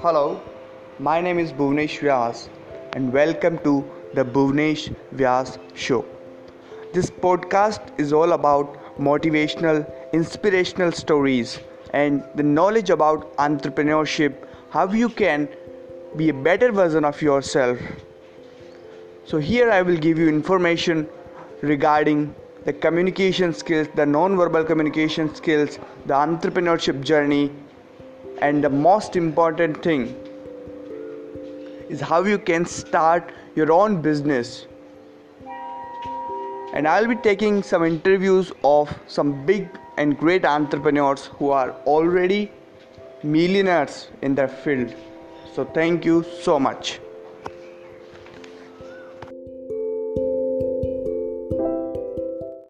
Hello, my name is Bhuvnesh Vyas and welcome to the Bhuvnesh Vyas Show. This podcast is all about motivational, inspirational stories and the knowledge about entrepreneurship, how you can be a better version of yourself. So, here I will give you information regarding the communication skills, the non-verbal communication skills, the entrepreneurship journey, and the most important thing is how you can start your own business. And I'll be taking some interviews of some big and great entrepreneurs who are already millionaires in their field. So, thank you so much.